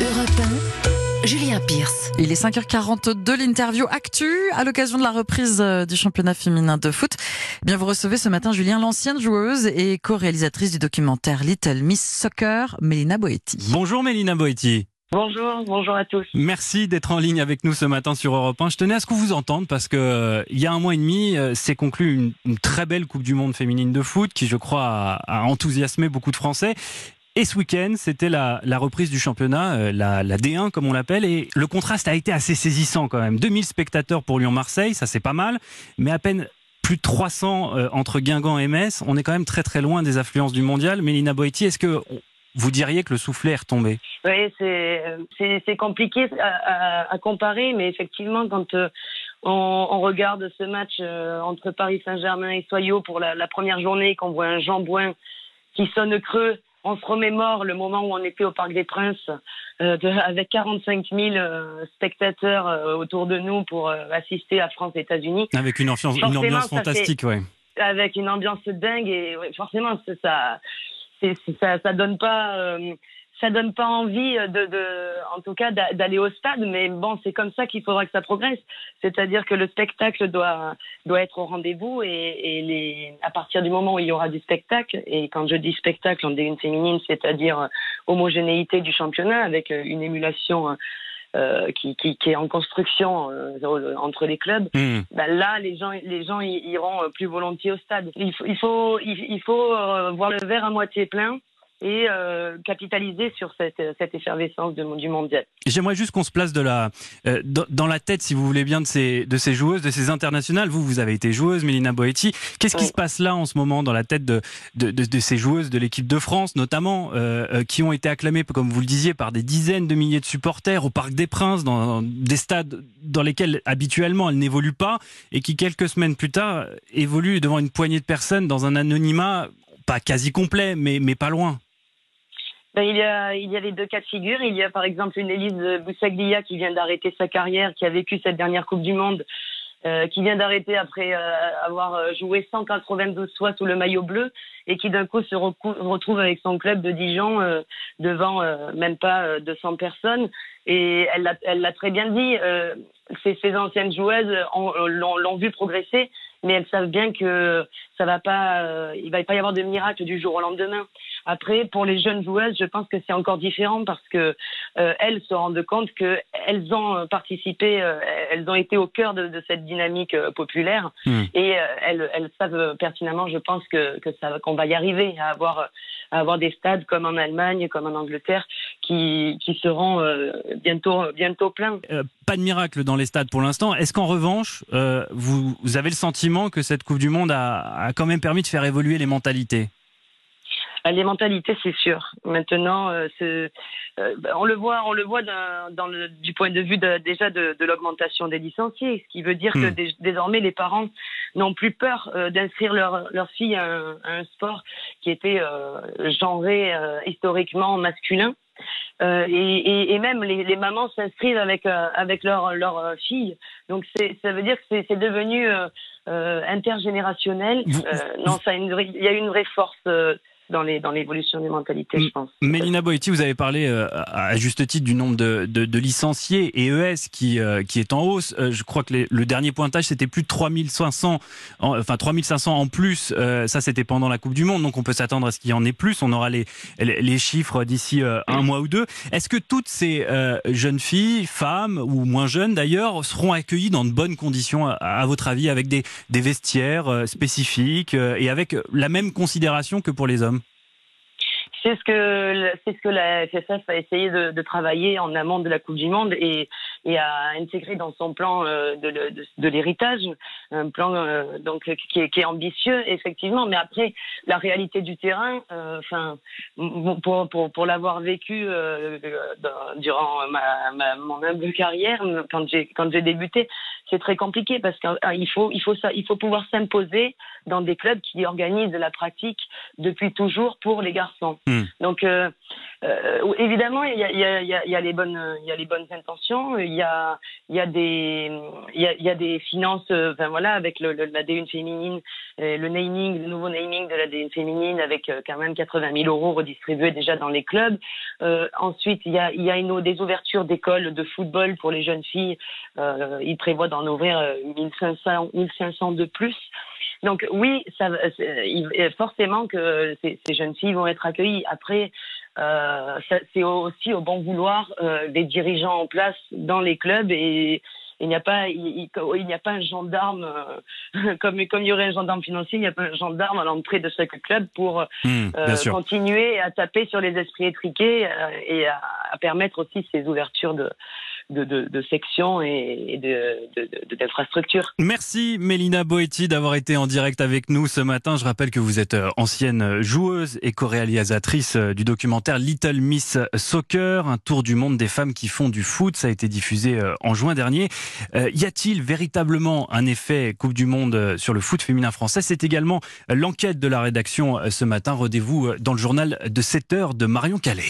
Europe 1, Julien Pierce. Il est 5h42, l'interview Actu à l'occasion de la reprise euh, du championnat féminin de foot. Eh bien, vous recevez ce matin Julien, l'ancienne joueuse et co-réalisatrice du documentaire Little Miss Soccer, Mélina Boetti. Bonjour Mélina Boetti. Bonjour, bonjour à tous. Merci d'être en ligne avec nous ce matin sur Europe 1. Je tenais à ce qu'on vous entende parce que euh, il y a un mois et demi euh, s'est conclue une, une, très belle Coupe du Monde féminine de foot qui, je crois, a, a enthousiasmé beaucoup de Français. Et ce week-end, c'était la, reprise du championnat, euh, la, la, D1 comme on l'appelle, et le contraste a été assez saisissant quand même. 2000 spectateurs pour Lyon-Marseille, ça c'est pas mal, mais à peine plus de 300 euh, entre Guingamp et Metz. On est quand même très très loin des affluences du mondial. Mélina Boetti, est-ce que vous diriez que le soufflet est retombé? Oui, c'est compliqué à, comparer, mais effectivement, quand euh, on, regarde ce match entre Paris Saint-Germain et Soyaux pour la, la première journée, qu'on voit un Jean Bouin qui sonne creux, on se remémore le moment où on était au Parc des Princes euh, de, avec 45 000 euh, spectateurs euh, autour de nous pour assister à France-États-Unis. Avec une ambiance, une ambiance fantastique, oui. Avec une ambiance dingue et ouais, forcément ça, ça, ça donne pas ça donne pas envie de, de en tout cas d'aller au stade mais bon c'est comme ça qu'il faudra que ça progresse c'est-à-dire que le spectacle doit doit être au rendez-vous et, et les à partir du moment où il y aura du spectacle et quand je dis spectacle en D1 féminine c'est-à-dire homogénéité du championnat avec une émulation euh, qui, qui, qui, est en construction euh, entre les clubs, mmh. ben là les gens les gens iront plus volontiers au stade. Il faut il faut il faut euh, voir le verre à moitié plein et euh, capitaliser sur cette, cette effervescence de, du mondial. J'aimerais juste qu'on se place de la, euh, dans, dans, la tête, si vous voulez bien, de ces, de ces joueuses, de ces internationales. Vous, vous avez été joueuse, Mélina Boetti. Qu'est-ce oui. qui se passe là en ce moment dans la tête de, de, de, de ces joueuses de l'équipe de France, notamment, euh, euh, qui ont été acclamées, comme vous le disiez, par des dizaines de milliers de supporters au Parc des Princes, dans, dans des stades dans lesquels habituellement elles n'évoluent pas, et qui quelques semaines plus tard évoluent devant une poignée de personnes dans un anonymat pas quasi complet, mais, mais pas loin. Ben, il, y a, il y a les deux cas de figure. Il y a par exemple une Élise Boussaglia qui vient d'arrêter sa carrière, qui a vécu cette dernière Coupe du Monde, euh, qui vient d'arrêter après euh, avoir joué 192 fois sous le maillot bleu et qui d'un coup se retrouve avec son club de Dijon euh, devant euh, même pas 200 personnes. Et elle l'a très bien dit, euh, ces, ces anciennes joueuses l'ont vu progresser, mais elles savent bien que ça va pas, euh, il va pas y avoir de miracle du jour au lendemain. Après, pour les jeunes joueuses, je pense que c'est encore différent parce que euh, elles se rendent compte que elles ont participé, euh, elles ont été au cœur de, de cette dynamique euh, populaire mmh. et euh, elles, elles savent pertinemment, je pense que, que ça qu'on va y arriver à avoir à avoir des stades comme en Allemagne, comme en Angleterre, qui, qui seront euh, bientôt bientôt pleins. pas de miracle dans les stades pour l'instant. Est-ce qu'en revanche, vous, vous avez le sentiment que cette Coupe du Monde a, a quand même permis de faire évoluer les mentalités? Les mentalités, c'est sûr. Maintenant, euh, euh, on le voit, on le voit dans, le, du point de vue de, déjà de, de l'augmentation des licenciés, ce qui veut dire mmh. que dé, désormais les parents n'ont plus peur euh, d'inscrire leur, leur fille à un, à un, sport qui était euh, genré euh, historiquement masculin. Euh, et, même les, les mamans s'inscrivent avec euh, avec leur leur fille. Donc ça veut dire que c'est devenu euh, intergénérationnel. non, ça il y a une vraie force dans les dans l'évolution des mentalités, je pense. Mélina Boetti, vous avez parlé euh, à juste titre du nombre de, de, de licenciés et ES qui euh, qui est en hausse. Euh, je crois que les, le dernier pointage c'était plus de 3500 en, enfin 3500 en plus. Euh, ça c'était pendant la Coupe du monde, donc on peut s'attendre à ce qu'il y en ait plus. On aura les les chiffres d'ici euh, un mois ou deux. Est-ce que toutes ces euh, jeunes filles, femmes ou moins jeunes d'ailleurs, seront accueillies dans de bonnes conditions à, à votre avis, avec des des vestiaires spécifiques et avec la même considération que pour les hommes? C'est ce que c'est ce que la FFF a essayé de, de, travailler en amont de la Coupe du Monde. Et, et a intégré dans son plan euh, de, de, de l'héritage, un plan euh, donc qui est, qui est, ambitieux effectivement, mais après la réalité du terrain, euh, enfin pour pour, pour l'avoir vécu euh, durant ma, ma, mon humble carrière quand j'ai quand j'ai débuté, c'est très compliqué parce qu'il faut il faut ça il faut pouvoir s'imposer dans des clubs qui organisent la pratique depuis toujours pour les garçons. Hmm. Donc, euh, euh, évidemment, il y a, les bonnes, intentions. Il y a, des, finances. euh, voilà, avec le, le- la D1 féminine, euh, le naming, le nouveau naming de la D1 féminine, avec euh, quand même 80 000 euros redistribués déjà dans les clubs. Euh, ensuite, il y a, des ouvertures d'écoles de football pour les jeunes filles. Euh, il prévoit d'en ouvrir euh, 1500, 1500 de plus. Donc oui, forcément que ces, ces jeunes filles vont être accueillies. Après, euh, c'est aussi au bon vouloir euh, des dirigeants en place dans les clubs et il n'y a pas, il, n'y a pas un gendarme euh, comme comme il y aurait un gendarme financier, il n'y a pas un gendarme à l'entrée de chaque club pour Hmm, euh, sûr. continuer à taper sur les esprits étriqués euh, et à, à permettre aussi ces ouvertures de de, de, de sections et, de d'infrastructures. Merci Mélina Boetti d'avoir été en direct avec nous ce matin. Je rappelle que vous êtes euh, ancienne joueuse et co-réalisatrice euh, du documentaire Little Miss Soccer, un tour du monde des femmes qui font du foot. Ça a été diffusé euh, en juin dernier. Y a-t-il véritablement un effet Coupe du Monde sur le foot féminin français? C'est également l'enquête de la rédaction ce matin. Rendez-vous dans le journal de 7 heures de Marion Calais.